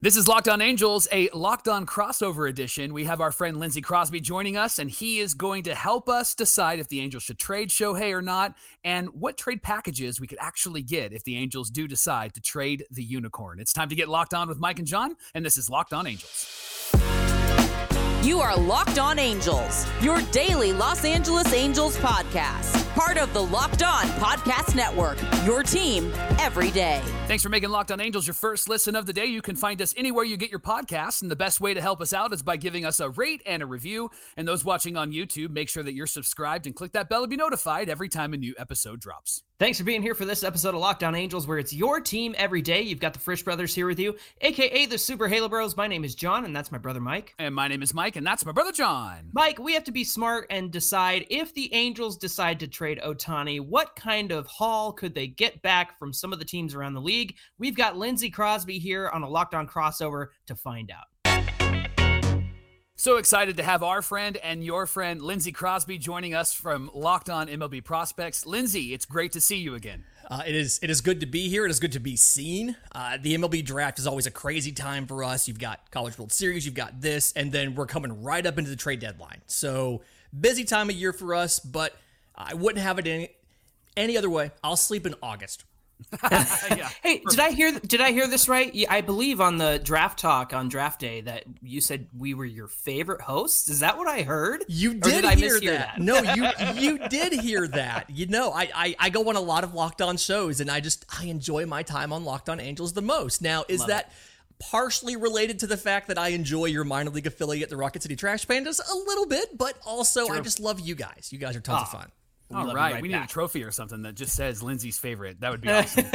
This is Locked On Angels, a Locked On crossover edition. We have our friend Lindsay Crosby joining us, and he is going to help us decide if the Angels should trade Shohei or not, and what trade packages we could actually get if the Angels do decide to trade the unicorn. It's time to get locked on with Mike and John, and this is Locked On Angels. You are Locked On Angels, your daily Los Angeles Angels podcast part of the Locked On Podcast Network. Your team every day. Thanks for making Locked On Angels your first listen of the day. You can find us anywhere you get your podcasts, and the best way to help us out is by giving us a rate and a review. And those watching on YouTube, make sure that you're subscribed and click that bell to be notified every time a new episode drops. Thanks for being here for this episode of Locked On Angels, where it's your team every day. You've got the Frisch Brothers here with you, aka the Super Halo Bros. My name is John, and that's my brother Mike. And my name is Mike, and that's my brother John. Mike, we have to be smart and decide if the Angels decide to trade Ohtani, what kind of haul could they get back from some of the teams around the league? We've got Lindsay Crosby here on a Locked On crossover to find out. So excited to have our friend and your friend Lindsay Crosby joining us from Locked On MLB Prospects. Lindsay, it's great to see you again. Uh, it is it is good to be here. It is good to be seen. Uh, the MLB draft is always a crazy time for us. You've got College World Series, you've got this, and then we're coming right up into the trade deadline. So busy time of year for us, but I wouldn't have it any any other way. I'll sleep in August. yeah, hey, perfect. did I hear did I hear this right? I believe on the draft talk on draft day that you said we were your favorite hosts. Is that what I heard? You did, did hear that. that? no, you you did hear that. You know, I, I I go on a lot of Locked On shows, and I just I enjoy my time on Locked On Angels the most. Now, is Love that? It partially related to the fact that I enjoy your minor league affiliate, the Rocket City Trash Pandas, a little bit, but also True. I just love you guys. You guys are tons oh, of ah. fun. All right, right, we back. need a trophy or something that just says Lindsay's favorite. That would be awesome.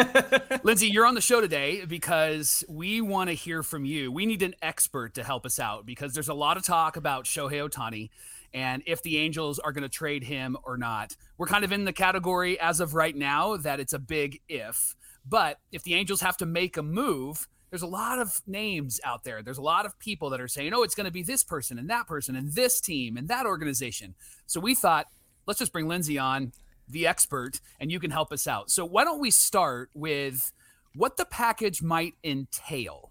Lindsay, you're on the show today because we want to hear from you. We need an expert to help us out because there's a lot of talk about Shohei Ohtani and if the Angels are going to trade him or not. We're kind of in the category as of right now that it's a big if. But if the Angels have to make a move, there's a lot of names out there. There's a lot of people that are saying, oh, it's going to be this person and that person and this team and that organization. So we thought let's just bring Lindsay on, the expert, and you can help us out. So why don't we start with what the package might entail?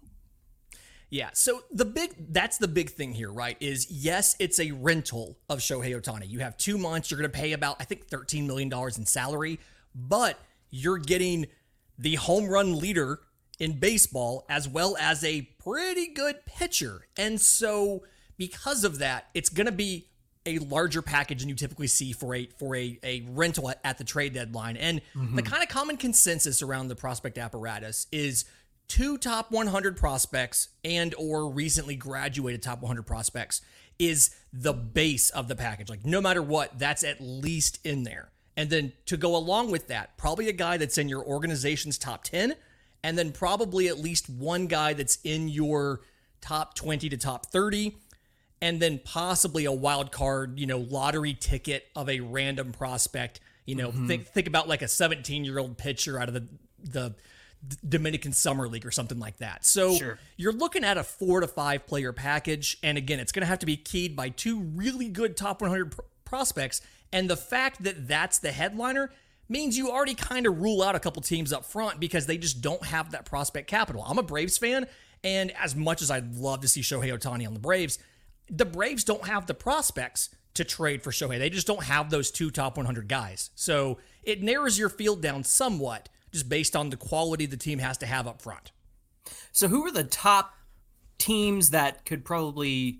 Yeah, so the big that's the big thing here, right? Is yes, it's a rental of Shohei Ohtani. You have two months, you're gonna pay about, I think, $13 million in salary, but you're getting the home run leader in baseball as well as a pretty good pitcher. And so because of that, it's gonna be a larger package than you typically see for a for a, a rental at, at the trade deadline. And mm-hmm. the kind of common consensus around the prospect apparatus is two top 100 prospects and or recently graduated top 100 prospects is the base of the package. Like no matter what, that's at least in there. And then to go along with that, probably a guy that's in your organization's top 10 and then probably at least one guy that's in your top 20 to top 30 and then possibly a wild card, you know, lottery ticket of a random prospect. You know, mm-hmm. think think about like a 17 year old pitcher out of the the Dominican Summer League or something like that. So sure. you're looking at a four to five player package, and again, it's going to have to be keyed by two really good top 100 pr- prospects. And the fact that that's the headliner means you already kind of rule out a couple teams up front because they just don't have that prospect capital. I'm a Braves fan, and as much as I'd love to see Shohei Ohtani on the Braves, the Braves don't have the prospects to trade for Shohei. They just don't have those two top 100 guys. So it narrows your field down somewhat just based on the quality the team has to have up front. So who are the top teams that could probably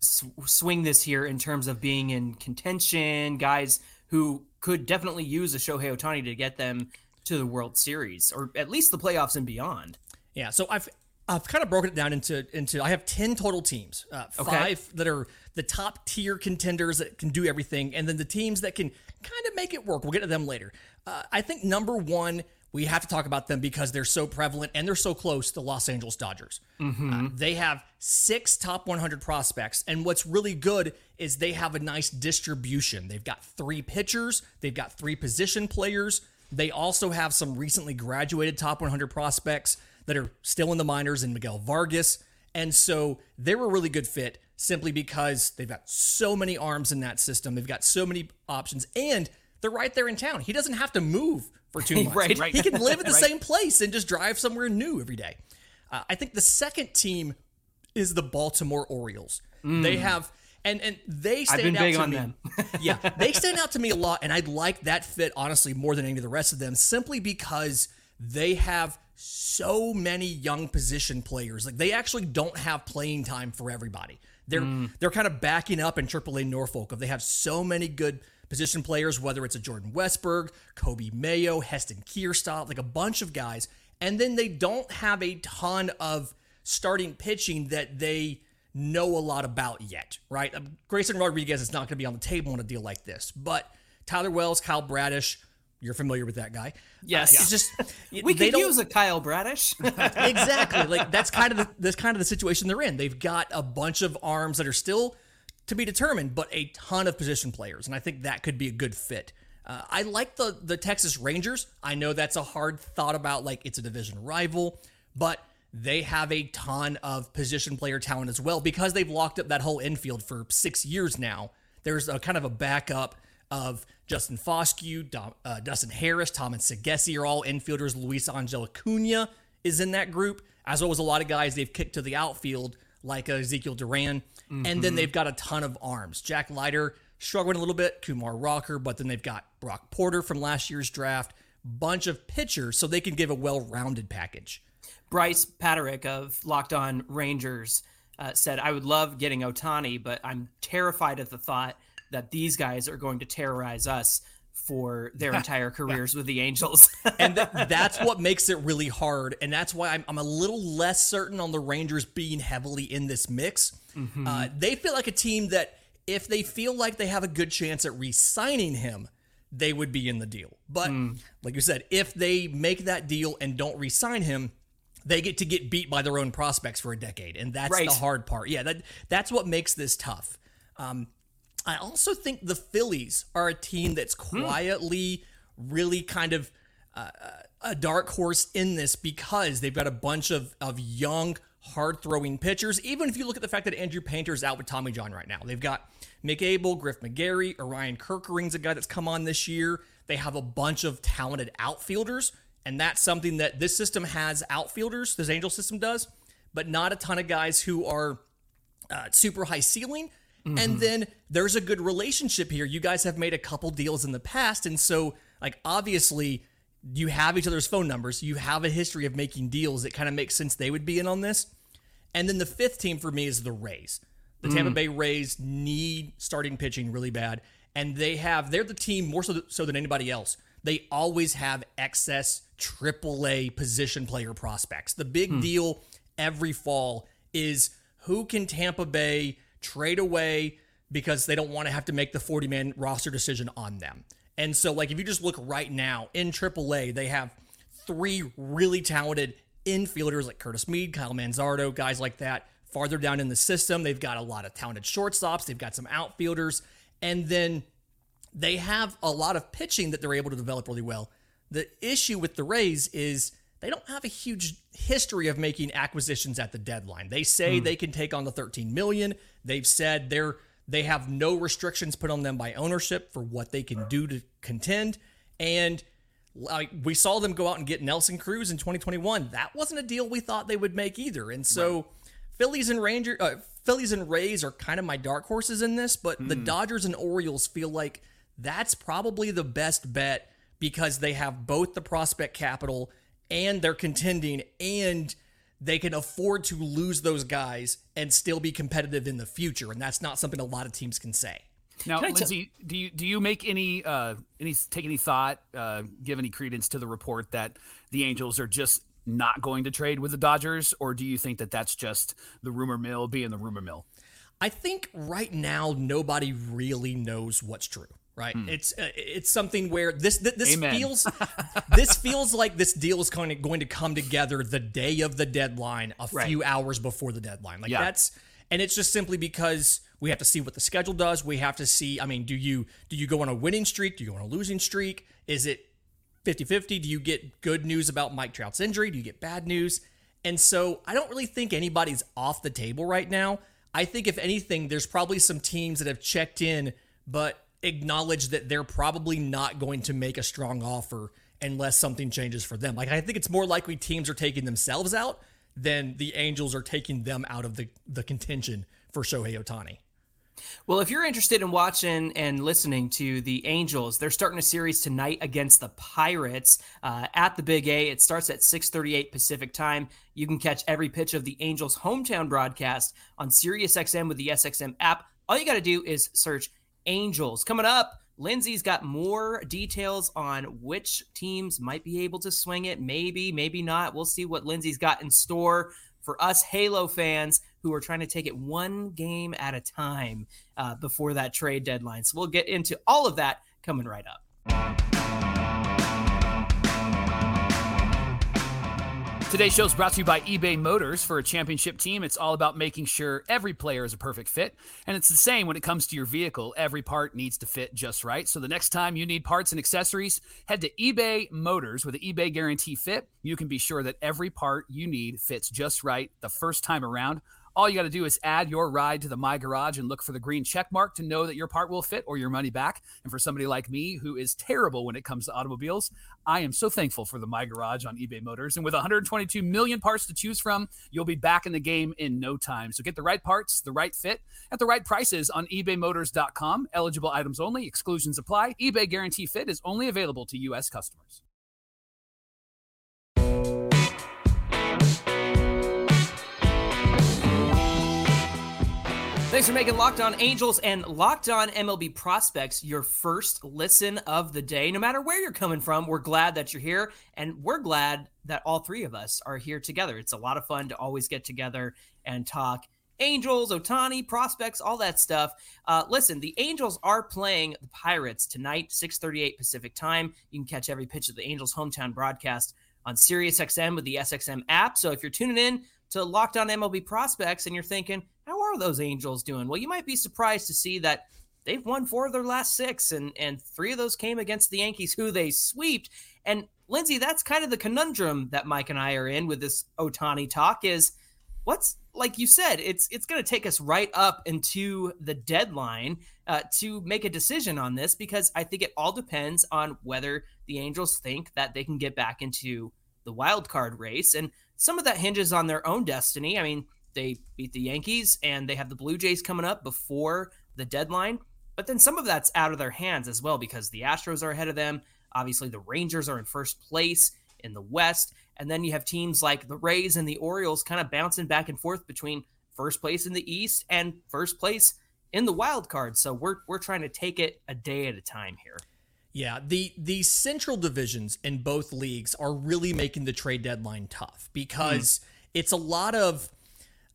sw- swing this here in terms of being in contention, guys who could definitely use a Shohei Ohtani to get them to the World Series or at least the playoffs and beyond? Yeah, so I've I've kind of broken it down into into I have ten total teams, uh, five okay. that are the top tier contenders that can do everything, and then the teams that can kind of make it work. We'll get to them later. Uh, I think number one we have to talk about them because they're so prevalent and they're so close. The Los Angeles Dodgers. Mm-hmm. Uh, they have six top 100 prospects, and what's really good is they have a nice distribution. They've got three pitchers, they've got three position players. They also have some recently graduated top 100 prospects that are still in the minors and Miguel Vargas. And so they're a really good fit simply because they've got so many arms in that system. They've got so many options and they're right there in town. He doesn't have to move for two months. right. right. He can live at the right. same place and just drive somewhere new every day. Uh, I think the second team is the Baltimore Orioles. They have and and they stand been out big to on me. them. yeah, they stand out to me a lot, and I'd like that fit honestly more than any of the rest of them, simply because they have so many young position players. Like they actually don't have playing time for everybody. They're mm. they're kind of backing up in AAA Norfolk. If They have so many good position players, whether it's a Jordan Westburg, Coby Mayo, Heston Kjerstad, like a bunch of guys, and then they don't have a ton of starting pitching that they know a lot about yet, right? Um, Grayson Rodriguez is not going to be on the table on a deal like this, but Tyler Wells, Kyle Bradish, you're familiar with that guy. Yes. Uh, it's just We could don't- use a Kyle Bradish. exactly. Like that's kind of the that's kind of the situation they're in. They've got a bunch of arms that are still to be determined, but a ton of position players, and I think that could be a good fit. Uh, I like the the Texas Rangers. I know that's a hard thought about, like it's a division rival, but they have a ton of position player talent as well because they've locked up that whole infield for six years now. There's a kind of a backup of Justin Foscue, Dom, uh, Dustin Harris, Thomas Saggese are all infielders. Luis Angel Acuna is in that group, as well as a lot of guys they've kicked to the outfield, like uh, Ezekiel Duran. And then they've got a ton of arms. Jack Leiter struggling a little bit, Kumar Rocker, but then they've got Brock Porter from last year's draft, bunch of pitchers, so they can give a well rounded package. Bryce Paterick of Locked On Rangers uh, said, I would love getting Ohtani, but I'm terrified at the thought that these guys are going to terrorize us for their entire careers with the Angels. and th- that's what makes it really hard and that's why I'm, I'm a little less certain on the rangers being heavily in this mix. Uh, they feel like a team that if they feel like they have a good chance at re-signing him they would be in the deal. But like you said if they make that deal and don't re-sign him they get to get beat by their own prospects for a decade and that's Right. the hard part yeah that that's what makes this tough um, I also think the Phillies are a team that's quietly really kind of uh, a dark horse in this because they've got a bunch of, of young, hard throwing pitchers. Even if you look at the fact that Andrew Painter's out with Tommy John right now, they've got Mick Abel, Griff McGarry, Orion Kirkering's a guy that's come on this year. They have a bunch of talented outfielders, and that's something that this system has outfielders, this Angel system does, but not a ton of guys who are uh, super high ceiling. And then there's a good relationship here. You guys have made a couple deals in the past. And so, like, obviously, you have each other's phone numbers. You have a history of making deals. It kind of makes sense they would be in on this. And then the fifth team for me is the Rays. The Tampa Bay Rays need starting pitching really bad. And they have, they're the team more so, so than anybody else. They always have excess AAA position player prospects. The big hmm. deal every fall is who can Tampa Bay trade away because they don't want to have to make the 40 man roster decision on them. And so, like, if you just look right now in AAA, they have three really talented infielders like Curtis Mead, Kyle Manzardo, guys like that. Farther down in the system, they've got a lot of talented shortstops, they've got some outfielders, and then they have a lot of pitching that they're able to develop really well. The issue with the Rays is they don't have a huge history of making acquisitions at the deadline. They say they can take on the 13 million. They've said they're they have no restrictions put on them by ownership for what they can do to contend. And like we saw them go out and get Nelson Cruz in 2021. That wasn't a deal we thought they would make either. And so Phillies and Ranger, uh, Phillies and Rays are kind of my dark horses in this, but the Dodgers and Orioles feel like that's probably the best bet because they have both the prospect capital and they're contending and they can afford to lose those guys and still be competitive in the future. And that's not something a lot of teams can say. Now, Can I tell- Lindsay, do you do you make any uh, any take any thought, uh, give any credence to the report that the Angels are just not going to trade with the Dodgers, or do you think that that's just the rumor mill being the rumor mill? I think right now nobody really knows what's true. Right? It's uh, it's something where this th- this Amen. feels this feels like this deal is kind of going to come together the day of the deadline, a Right. few hours before the deadline. Like Yeah. that's and it's just simply because we have to see what the schedule does. We have to see. I mean, do you do you go on a winning streak? Do you go on a losing streak? Is it 50-50? Do you get good news about Mike Trout's injury? Do you get bad news? And so I don't really think anybody's off the table right now. I think if anything, there's probably some teams that have checked in, but acknowledge that they're probably not going to make a strong offer unless something changes for them. Like I think it's more likely teams are taking themselves out then the Angels are taking them out of the, the contention for Shohei Ohtani. Well, if you're interested in watching and listening to the Angels, they're starting a series tonight against the Pirates uh, at the Big A. It starts at 6:38 Pacific time. You can catch every pitch of the Angels' hometown broadcast on SiriusXM with the SXM app. All you got to do is search Angels. Coming up, Lindsay's got more details on which teams might be able to swing it. Maybe, maybe not. We'll see what Lindsay's got in store for us Halo fans who are trying to take it one game at a time uh, before that trade deadline. So we'll get into all of that coming right up. Today's show is brought to you by eBay Motors. For a championship team, it's all about making sure every player is a perfect fit. And it's the same when it comes to your vehicle. Every part needs to fit just right. So the next time you need parts and accessories, head to eBay Motors with the eBay Guarantee Fit. You can be sure that every part you need fits just right the first time around. All you got to do is add your ride to the My Garage and look for the green check mark to know that your part will fit or your money back. And for somebody like me who is terrible when it comes to automobiles, I am so thankful for the My Garage on eBay Motors. And with 122 million parts to choose from, you'll be back in the game in no time. So get the right parts, the right fit, at the right prices on ebaymotors.com. Eligible items only, exclusions apply. eBay Guarantee Fit is only available to U.S. customers. Thanks for making Locked On Angels and Locked On MLB Prospects your first listen of the day. No matter where you're coming from, we're glad that you're here, and we're glad that all three of us are here together. It's a lot of fun to always get together and talk Angels, Ohtani, prospects, all that stuff. Uh, listen, the Angels are playing the Pirates tonight, 6:38 Pacific time. You can catch every pitch of the Angels' hometown broadcast on SiriusXM with the SXM app. So if you're tuning in to Locked On MLB Prospects and you're thinking, how are those Angels doing? Well, you might be surprised to see that they've won four of their last six, and and three of those came against the Yankees, who they swept. And Lindsay, that's kind of the conundrum that Mike and I are in with this Ohtani talk. Is what's like you said, it's it's going to take us right up into the deadline uh, to make a decision on this because I think it all depends on whether the Angels think that they can get back into the wild card race, and some of that hinges on their own destiny. I mean, they beat the Yankees and they have the Blue Jays coming up before the deadline. But then some of that's out of their hands as well because the Astros are ahead of them. Obviously, the Rangers are in first place in the West. And then you have teams like the Rays and the Orioles kind of bouncing back and forth between first place in the East and first place in the wild card. So we're we're trying to take it a day at a time here. Yeah, the the central divisions in both leagues are really making the trade deadline tough because mm. it's a lot of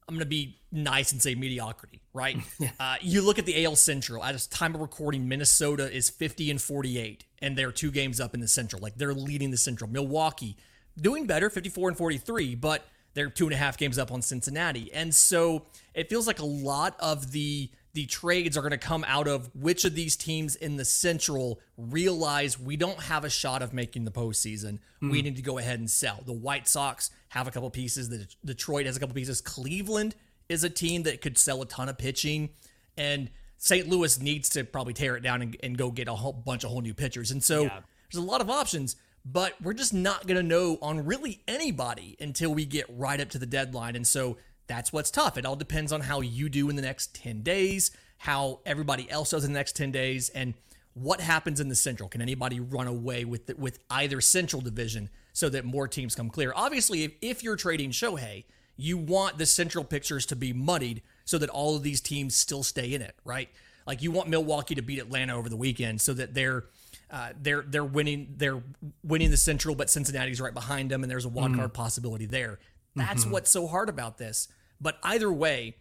I'm going to be nice and say mediocrity, right? uh, you look at the AL Central. At this time of recording, Minnesota is 50 and 48, and they're two games up in the Central. Like they're leading the Central. Milwaukee doing better, 54 and 43, but they're two and a half games up on Cincinnati. And so it feels like a lot of the the trades are going to come out of which of these teams in the Central realize we don't have a shot of making the postseason. Mm. We need to go ahead and sell. The White Sox have a couple pieces. The Detroit has a couple pieces. Cleveland is a team that could sell a ton of pitching, and St. Louis needs to probably tear it down and, and go get a whole bunch of whole new pitchers. And so yeah. there's a lot of options, but we're just not going to know on really anybody until we get right up to the deadline. And so that's what's tough. It all depends on how you do in the next 10 days, how everybody else does in the next 10 days, and what happens in the Central. Can anybody run away with the, with either Central division so that more teams come clear? Obviously, if, if you're trading Shohei, you want the Central pictures to be muddied so that all of these teams still stay in it, right? Like you want Milwaukee to beat Atlanta over the weekend so that they're uh, they're they're winning they're winning the Central, but Cincinnati's right behind them, and there's a wild mm-hmm. card possibility there. That's mm-hmm. what's so hard about this. But either way,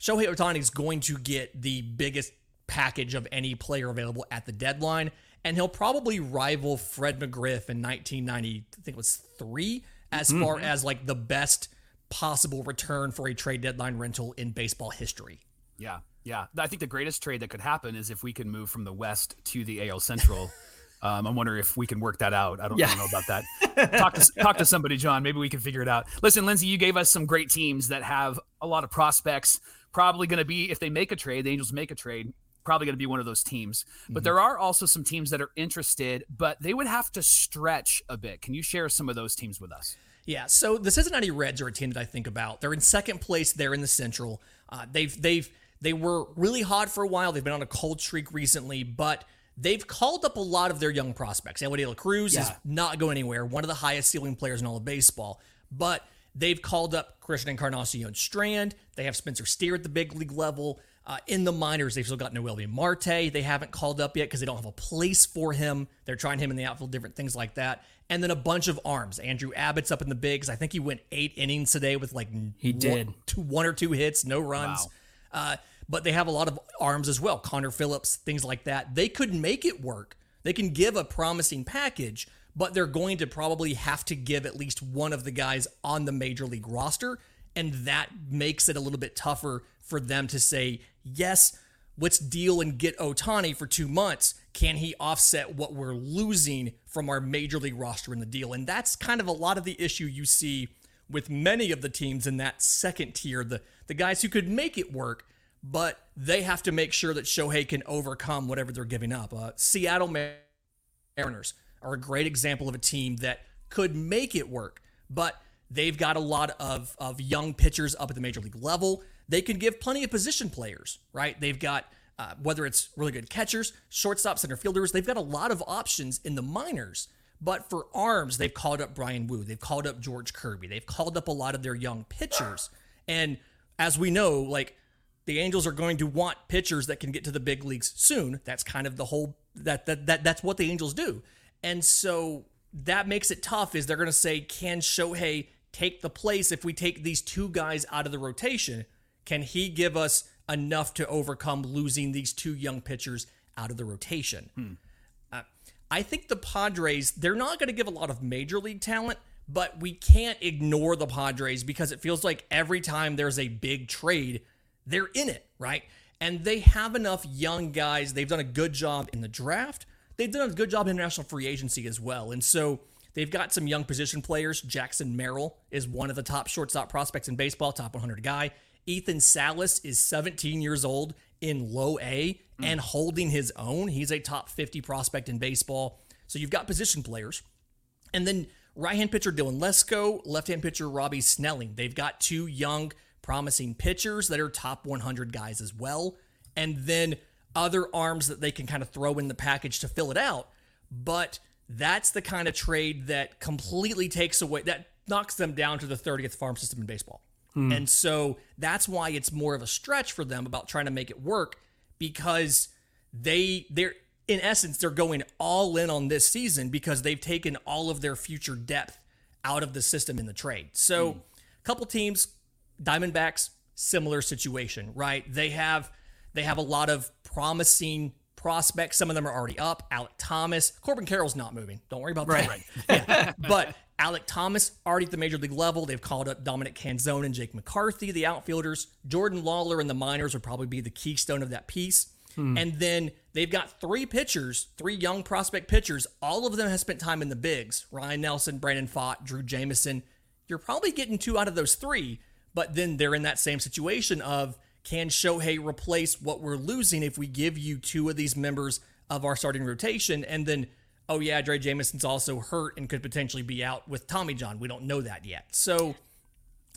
Shohei Ohtani is going to get the biggest package of any player available at the deadline, and he'll probably rival Fred McGriff in 1990. I think it was three, as mm-hmm. far as like the best possible return for a trade deadline rental in baseball history. Yeah, yeah. I think the greatest trade that could happen is if we can move from the West to the AL Central. Um, I'm wondering if we can work that out. I don't, yeah. I don't know about that. talk to talk to somebody, John. Maybe we can figure it out. Listen, Lindsay, you gave us some great teams that have a lot of prospects. Probably going to be if they make a trade, the Angels make a trade. Probably going to be one of those teams. But mm-hmm. there are also some teams that are interested, but they would have to stretch a bit. Can you share some of those teams with us? Yeah, so the Cincinnati Reds are a team that I think about. They're in second place there in the Central. Uh, they've they've they were really hot for a while. They've been on a cold streak recently, but they've called up a lot of their young prospects. La Cruz yeah. is not going anywhere. One of the highest ceiling players in all of baseball, but they've called up Christian Encarnacion Strand. They have Spencer Steer at the big league level. Uh, in the minors, they've still got Noelvi Marte. They haven't called up yet because they don't have a place for him. They're trying him in the outfield, different things like that. And then a bunch of arms. Andrew Abbott's up in the bigs. I think he went eight innings today with like he did two, one or two hits, no runs. Wow. Uh, but they have a lot of arms as well. Connor Phillips, things like that. They could make it work. They can give a promising package, but they're going to probably have to give at least one of the guys on the major league roster. And that makes it a little bit tougher for them to say, yes, let's deal and get Ohtani for two months. Can he offset what we're losing from our major league roster in the deal? And that's kind of a lot of the issue you see with many of the teams in that second tier, the, the guys who could make it work, but they have to make sure that Shohei can overcome whatever they're giving up. Uh, Seattle Mariners are a great example of a team that could make it work, but they've got a lot of, of young pitchers up at the major league level they can give plenty of position players, right? They've got uh, whether it's really good catchers, shortstop, center fielders, they've got a lot of options in the minors. But for arms, they've called up Bryan Woo, they've called up George Kirby, they've called up a lot of their young pitchers. And as we know, like the Angels are going to want pitchers that can get to the big leagues soon. That's kind of the whole that that, that that's what the Angels do. And so that makes it tough is they're going to say can Shohei take the place if we take these two guys out of the rotation? Can he give us enough to overcome losing these two young pitchers out of the rotation? Hmm. Uh, I think the Padres, they're not going to give a lot of major league talent, but we can't ignore the Padres because it feels like every time there's a big trade, they're in it, right? And they have enough young guys. They've done a good job in the draft. They've done a good job in national free agency as well. And so they've got some young position players. Jackson Merrill is one of the top shortstop prospects in baseball, top 100 guy. Ethan Salas is 17 years old in low A mm. and holding his own. He's a top 50 prospect in baseball. So you've got position players. And then right hand pitcher Dylan Lesko, left hand pitcher Robbie Snelling. They've got two young, promising pitchers that are top 100 guys as well. And then other arms that they can kind of throw in the package to fill it out. But that's the kind of trade that completely takes away, that knocks them down to the 30th farm system in baseball. Mm. And so that's why it's more of a stretch for them about trying to make it work because they they're in essence they're going all in on this season because they've taken all of their future depth out of the system in the trade. So, mm. a couple teams, Diamondbacks, similar situation, right? They have they have a lot of promising prospects. Some of them are already up. Alek Thomas, Corbin Carroll's not moving. Don't worry about that. Right. yeah. But Alek Thomas already at the major league level. They've called up Dominic Canzone and Jake McCarthy, the outfielders. Jordan Lawlar and the minors would probably be the keystone of that piece. Hmm. And then they've got three pitchers, three young prospect pitchers. All of them have spent time in the bigs. Ryne Nelson, Brandon Pfaadt, Drey Jameson. You're probably getting two out of those three, but then they're in that same situation of can Shohei replace what we're losing if we give you two of these members of our starting rotation? And then oh yeah, Drey Jameson's also hurt and could potentially be out with Tommy John. We don't know that yet. So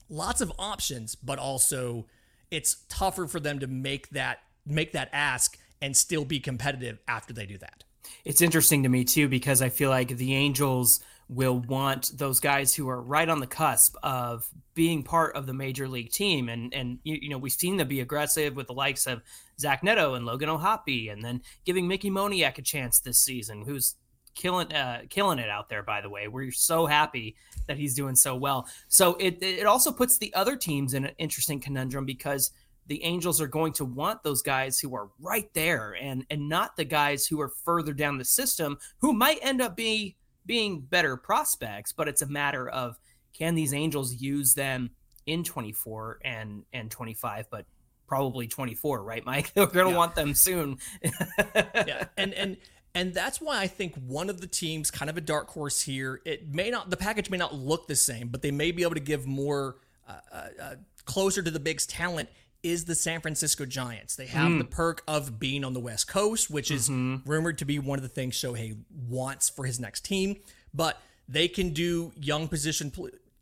lots of options, but also it's tougher for them to make that make that ask and still be competitive after they do that. It's interesting to me too because I feel like the Angels will want those guys who are right on the cusp of being part of the major league team. And and you, you know we've seen them be aggressive with the likes of Zach Neto and Logan O'Hoppe, and then giving Mickey Moniak a chance this season, who's killing uh, killing it out there. By the way, we're so happy that he's doing so well. So it it also puts the other teams in an interesting conundrum because the Angels are going to want those guys who are right there and and not the guys who are further down the system who might end up being being better prospects. But it's a matter of can these Angels use them in 24 and and 25, but probably 24, right, Mike? They're going to yeah. want them soon. yeah, and and and that's why I think one of the teams, kind of a dark horse here, it may not, the package may not look the same, but they may be able to give more, uh, uh, uh closer to the Bigs talent is the San Francisco Giants. They have mm. the perk of being on the West Coast, which is mm-hmm. rumored to be one of the things Shohei wants for his next team. But they can do young position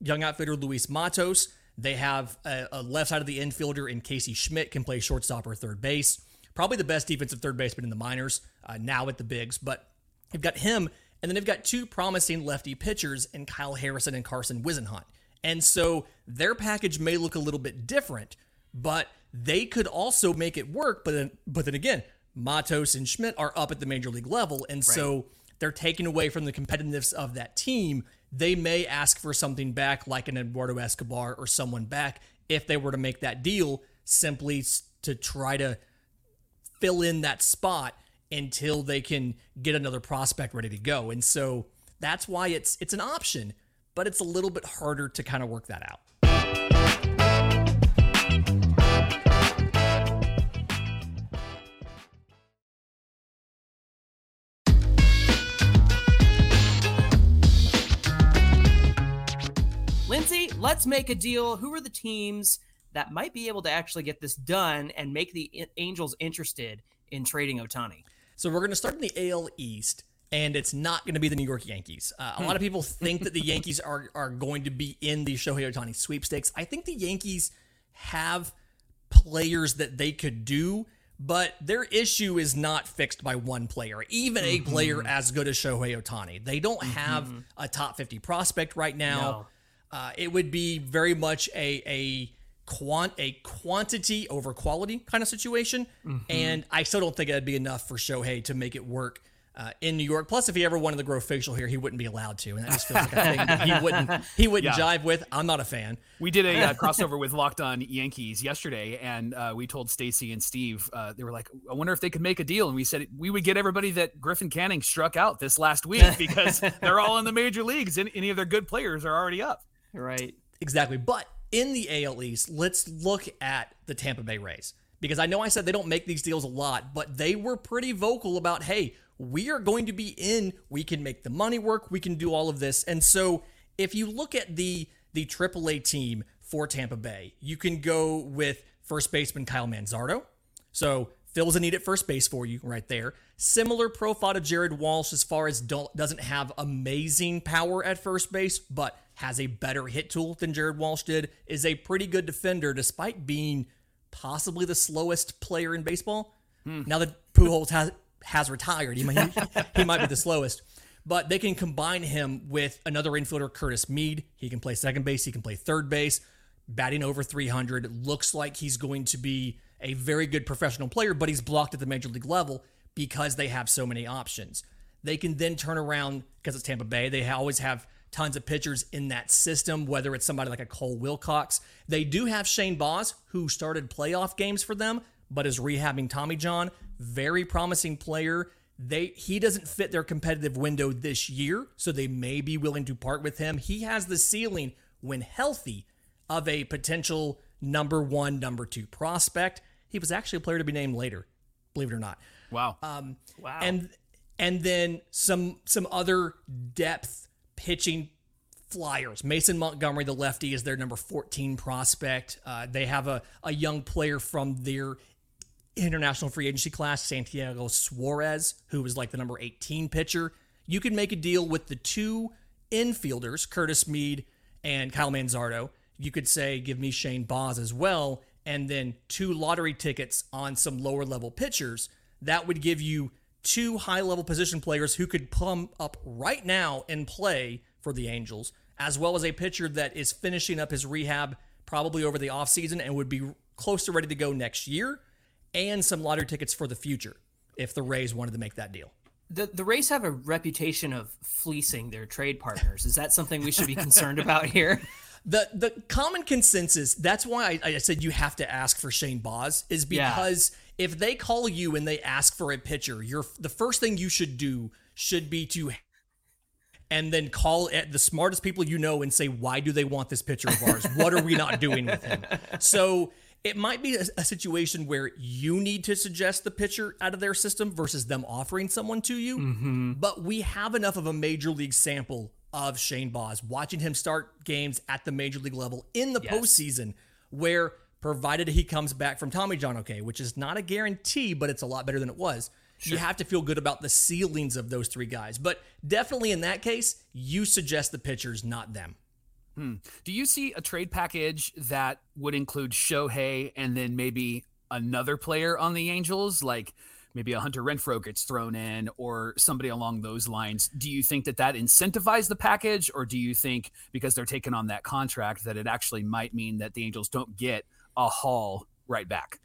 young outfielder Luis Matos. They have a, a left side of the infielder in Casey Schmitt can play shortstop or third base. Probably the best defensive third baseman in the minors uh, now at the bigs, but they've got him, and then they've got two promising lefty pitchers in Kyle Harrison and Carson Whisenhunt. And so their package may look a little bit different, but they could also make it work. But then, but then again, Matos and Schmitt are up at the major league level, and so they're taking away from the competitiveness of that team. They may ask for something back, like an Eduardo Escobar or someone back, if they were to make that deal, simply to try to fill in that spot until they can get another prospect ready to go. And so that's why it's it's an option, but it's a little bit harder to kind of work that out. Let's make a deal. Who are the teams that might be able to actually get this done and make the Angels interested in trading Ohtani? So we're going to start in the AL East, and it's not going to be the New York Yankees. Uh, a lot of hmm. people think that the Yankees are are going to be in the Shohei Ohtani sweepstakes. I think the Yankees have players that they could do, but their issue is not fixed by one player, even a mm-hmm. player as good as Shohei Ohtani. They don't mm-hmm. have a top 50 prospect right now. No. Uh, it would be very much a a quant a quantity over quality kind of situation, and I still don't think that'd be enough for Shohei to make it work. Uh, in New York, plus if he ever wanted to grow facial hair, he wouldn't be allowed to, and that just feels like a thing that he wouldn't he wouldn't Yeah. jive with. I'm not a fan. We did a uh, crossover with Locked On Yankees yesterday, and uh, we told Stacy and Steve uh, they were like, "I wonder if they could make a deal." And we said we would get everybody that Griffin Canning struck out this last week because they're all in the major leagues, and any of their good players are already up. Right. Exactly. But in the AL East, let's look at the Tampa Bay Rays. Because I know I said they don't make these deals a lot, but they were pretty vocal about, hey, we are going to be in, we can make the money work, we can do all of this. And so if you look at the the AAA team for Tampa Bay, you can go with first baseman Kyle Manzardo. So fills a need at first base for you right there. Similar profile to Jared Walsh as far as doesn't have amazing power at first base, but has a better hit tool than Jared Walsh did. Is a pretty good defender despite being possibly the slowest player in baseball. Hmm. Now that Pujols has has retired, he might he might be the slowest. But they can combine him with another infielder, Curtis Mead. He can play second base. He can play third base. Batting over 300. Looks like he's going to be a very good professional player, but he's blocked at the major league level because they have so many options. They can then turn around because it's Tampa Bay. They always have tons of pitchers in that system, whether it's somebody like a Cole Wilcox. They do have Shane Baz, who started playoff games for them, but is rehabbing Tommy John. Very promising player. They he doesn't fit their competitive window this year, so they may be willing to part with him. He has the ceiling when healthy of a potential number one, number two prospect. He was actually a player to be named later, believe it or not. Wow. Um, Wow. And and then some some other depth pitching flyers. Mason Montgomery, the lefty, is their number 14 prospect. Uh, they have a, a young player from their international free agency class, Santiago Suarez, who was like the number 18 pitcher. You can make a deal with the two infielders, Curtis Mead and Kyle Manzardo. You could say, give me Shane Baz as well, and then two lottery tickets on some lower level pitchers. That would give you two high level position players who could plumb up right now and play for the Angels, as well as a pitcher that is finishing up his rehab probably over the offseason and would be close to ready to go next year, and some lottery tickets for the future if the Rays wanted to make that deal. the the Rays have a reputation of fleecing their trade partners. Is that something we should be concerned about here? The the common consensus, that's why I, I said you have to ask for Shane Baz, is Yeah. If they call you and they ask for a pitcher, you're the first thing you should do should be to and then call at the smartest people you know and say, why do they want this pitcher of ours? What are we not doing with him? So it might be a, a situation where you need to suggest the pitcher out of their system versus them offering someone to you. Mm-hmm. But we have enough of a major league sample of Shane Baz, watching him start games at the major league level in the Yes. postseason, where provided he comes back from Tommy John okay, which is not a guarantee, but it's a lot better than it was. You have to feel good about the ceilings of those three guys. But definitely in that case, you suggest the pitchers, not them. Hmm. Do you see a trade package that would include Shohei and then maybe another player on the Angels, like maybe a Hunter Renfroe gets thrown in or somebody along those lines? Do you think that that incentivizes the package, or do you think because they're taking on that contract that it actually might mean that the Angels don't get a haul right back?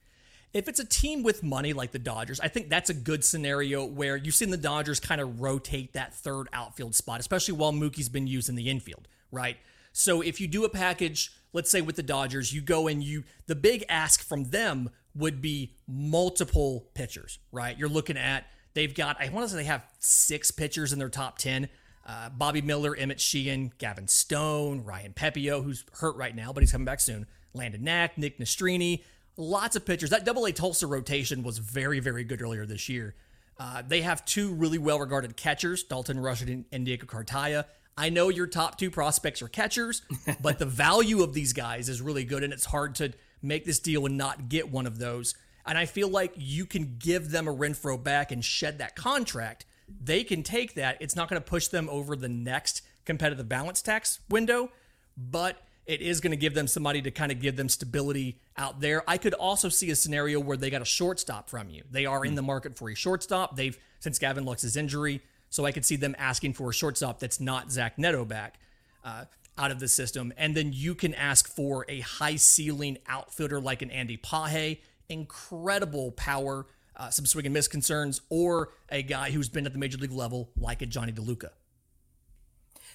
If it's a team with money like the Dodgers, I think that's a good scenario where you've seen the Dodgers kind of rotate that third outfield spot, especially while Mookie's been used in the infield, right? So if you do a package, let's say with the Dodgers, you go and you the big ask from them would be multiple pitchers, right? You're looking at they've got I want to say they have six pitchers in their top ten. Uh, Bobby Miller, Emmet Sheehan, Gavin Stone, Ryan Pepiot, who's hurt right now, but he's coming back soon. Landon Knack, Nick Nastrini, lots of pitchers. That Double A Tulsa rotation was very, very good earlier this year. Uh, they have two really well-regarded catchers, Dalton Rushing and Diego Cartaya. I know your top two prospects are catchers, but the value of these guys is really good, and it's hard to make this deal and not get one of those. And I feel like you can give them a Renfroe back and shed that contract. They can take that. It's not going to push them over the next competitive balance tax window, but it is going to give them somebody to kind of give them stability out there. I could also see a scenario where they got a shortstop from you. They are in the market for a shortstop. They've since Gavin Lux's injury, so I could see them asking for a shortstop that's not Zach Neto back uh, out of the system, and then you can ask for a high ceiling outfielder like an Andy Pahe, incredible power, uh, some swing and miss concerns, or a guy who's been at the major league level like a Jonny DeLuca.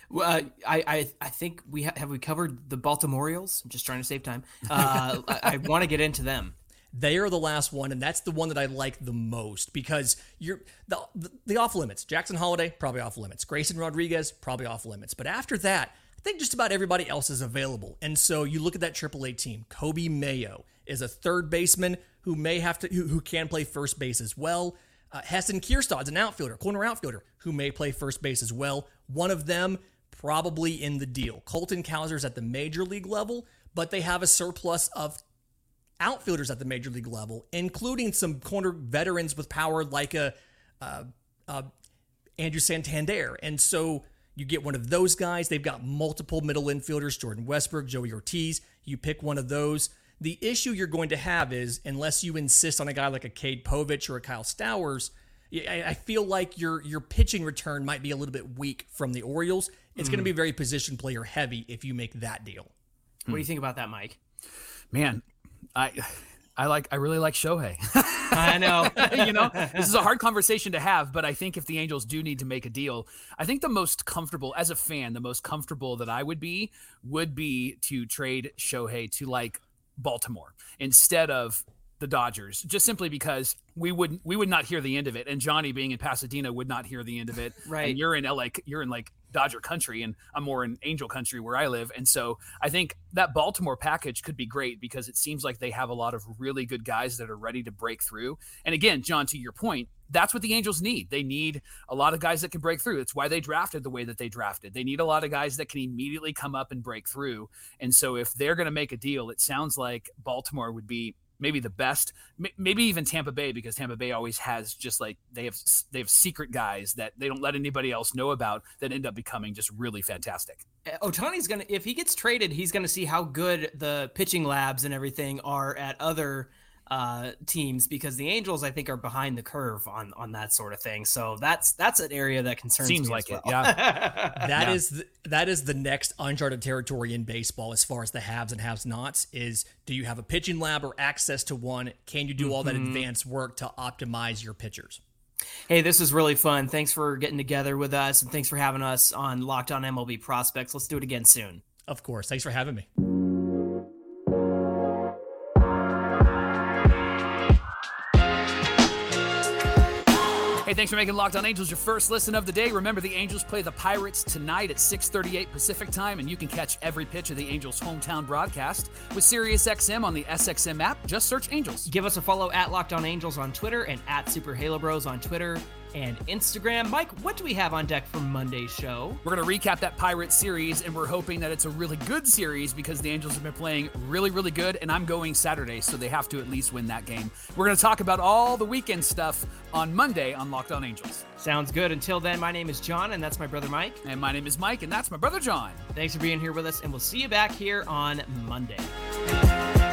Well, uh, I, I I think we ha- have we covered the Baltimore Orioles. I'm just trying to save time. Uh, I, I want to get into them. They are the last one, and that's the one that I like the most because you're the, the, the off limits. Jackson Holliday probably off limits. Grayson Rodriguez probably off limits. But after that, I think just about everybody else is available. And so you look at that AAA team. Coby Mayo is a third baseman who may have to who, who can play first base as well. Uh, Heston Kjerstad's an outfielder, corner outfielder, who may play first base as well. One of them probably in the deal. Colton Cowser's at the major league level, but they have a surplus of outfielders at the major league level, including some corner veterans with power like a uh, uh, Andrew Santander. And so you get one of those guys. They've got multiple middle infielders Jordan Westburg, Joey Ortiz. You pick one of those. The issue you're going to have is, unless you insist on a guy like a Cade Povich or a Kyle Stowers, I feel like your your pitching return might be a little bit weak from the Orioles. It's mm. going to be very position player heavy if you make that deal. What do you think about that, Mike? Man, I I like I really like Shohei. I know. you know, this is a hard conversation to have, but I think if the Angels do need to make a deal, I think the most comfortable as a fan, the most comfortable that I would be would be to trade Shohei to like Baltimore instead of the Dodgers, just simply because we would we would not hear the end of it, and Johnny being in Pasadena would not hear the end of it. right. And you're in LA, you're in like Dodger country, and I'm more in Angel country where I live, and so I think that Baltimore package could be great because it seems like they have a lot of really good guys that are ready to break through. And again, John, to your point, that's what the Angels need. They need a lot of guys that can break through. It's why they drafted the way that they drafted. They need a lot of guys that can immediately come up and break through. And so if they're going to make a deal, it sounds like Baltimore would be maybe the best, maybe even Tampa Bay because Tampa Bay always has just like they have they have secret guys that they don't let anybody else know about that end up becoming just really fantastic. Eh, Ohtani's gonna if he gets traded, he's gonna see how good the pitching labs and everything are at other uh, teams because the Angels I think are behind the curve on on that sort of thing. So that's that's an area that concerns Seems me. like well. it, yeah. that yeah. is the, that is the next uncharted territory in baseball as far as the haves and haves nots. Is do you have a pitching lab or access to one? Can you do mm-hmm. all that mm-hmm. advanced work to optimize your pitchers? Hey, this was really fun. Thanks for getting together with us, and thanks for having us on Locked On MLB Prospects. Let's do it again soon. Of course. Thanks for having me. Hey, thanks for making Locked On Angels your first listen of the day. Remember, the Angels play the Pirates tonight at 6:38 Pacific Time, and you can catch every pitch of the Angels' hometown broadcast with SiriusXM on the SXM app. Just search Angels. Give us a follow at Locked On Angels on Twitter and at Super Halo Bros on Twitter. And Instagram. Mike, what do we have on deck for Monday's show? We're going to recap that Pirate series, and we're hoping that it's a really good series because the Angels have been playing really, really good, and I'm going Saturday, so they have to at least win that game. We're going to talk about all the weekend stuff on Monday on Locked On Angels. Sounds good. Until then, my name is John, and that's my brother Mike. And my name is Mike, and that's my brother John. Thanks for being here with us, and we'll see you back here on Monday.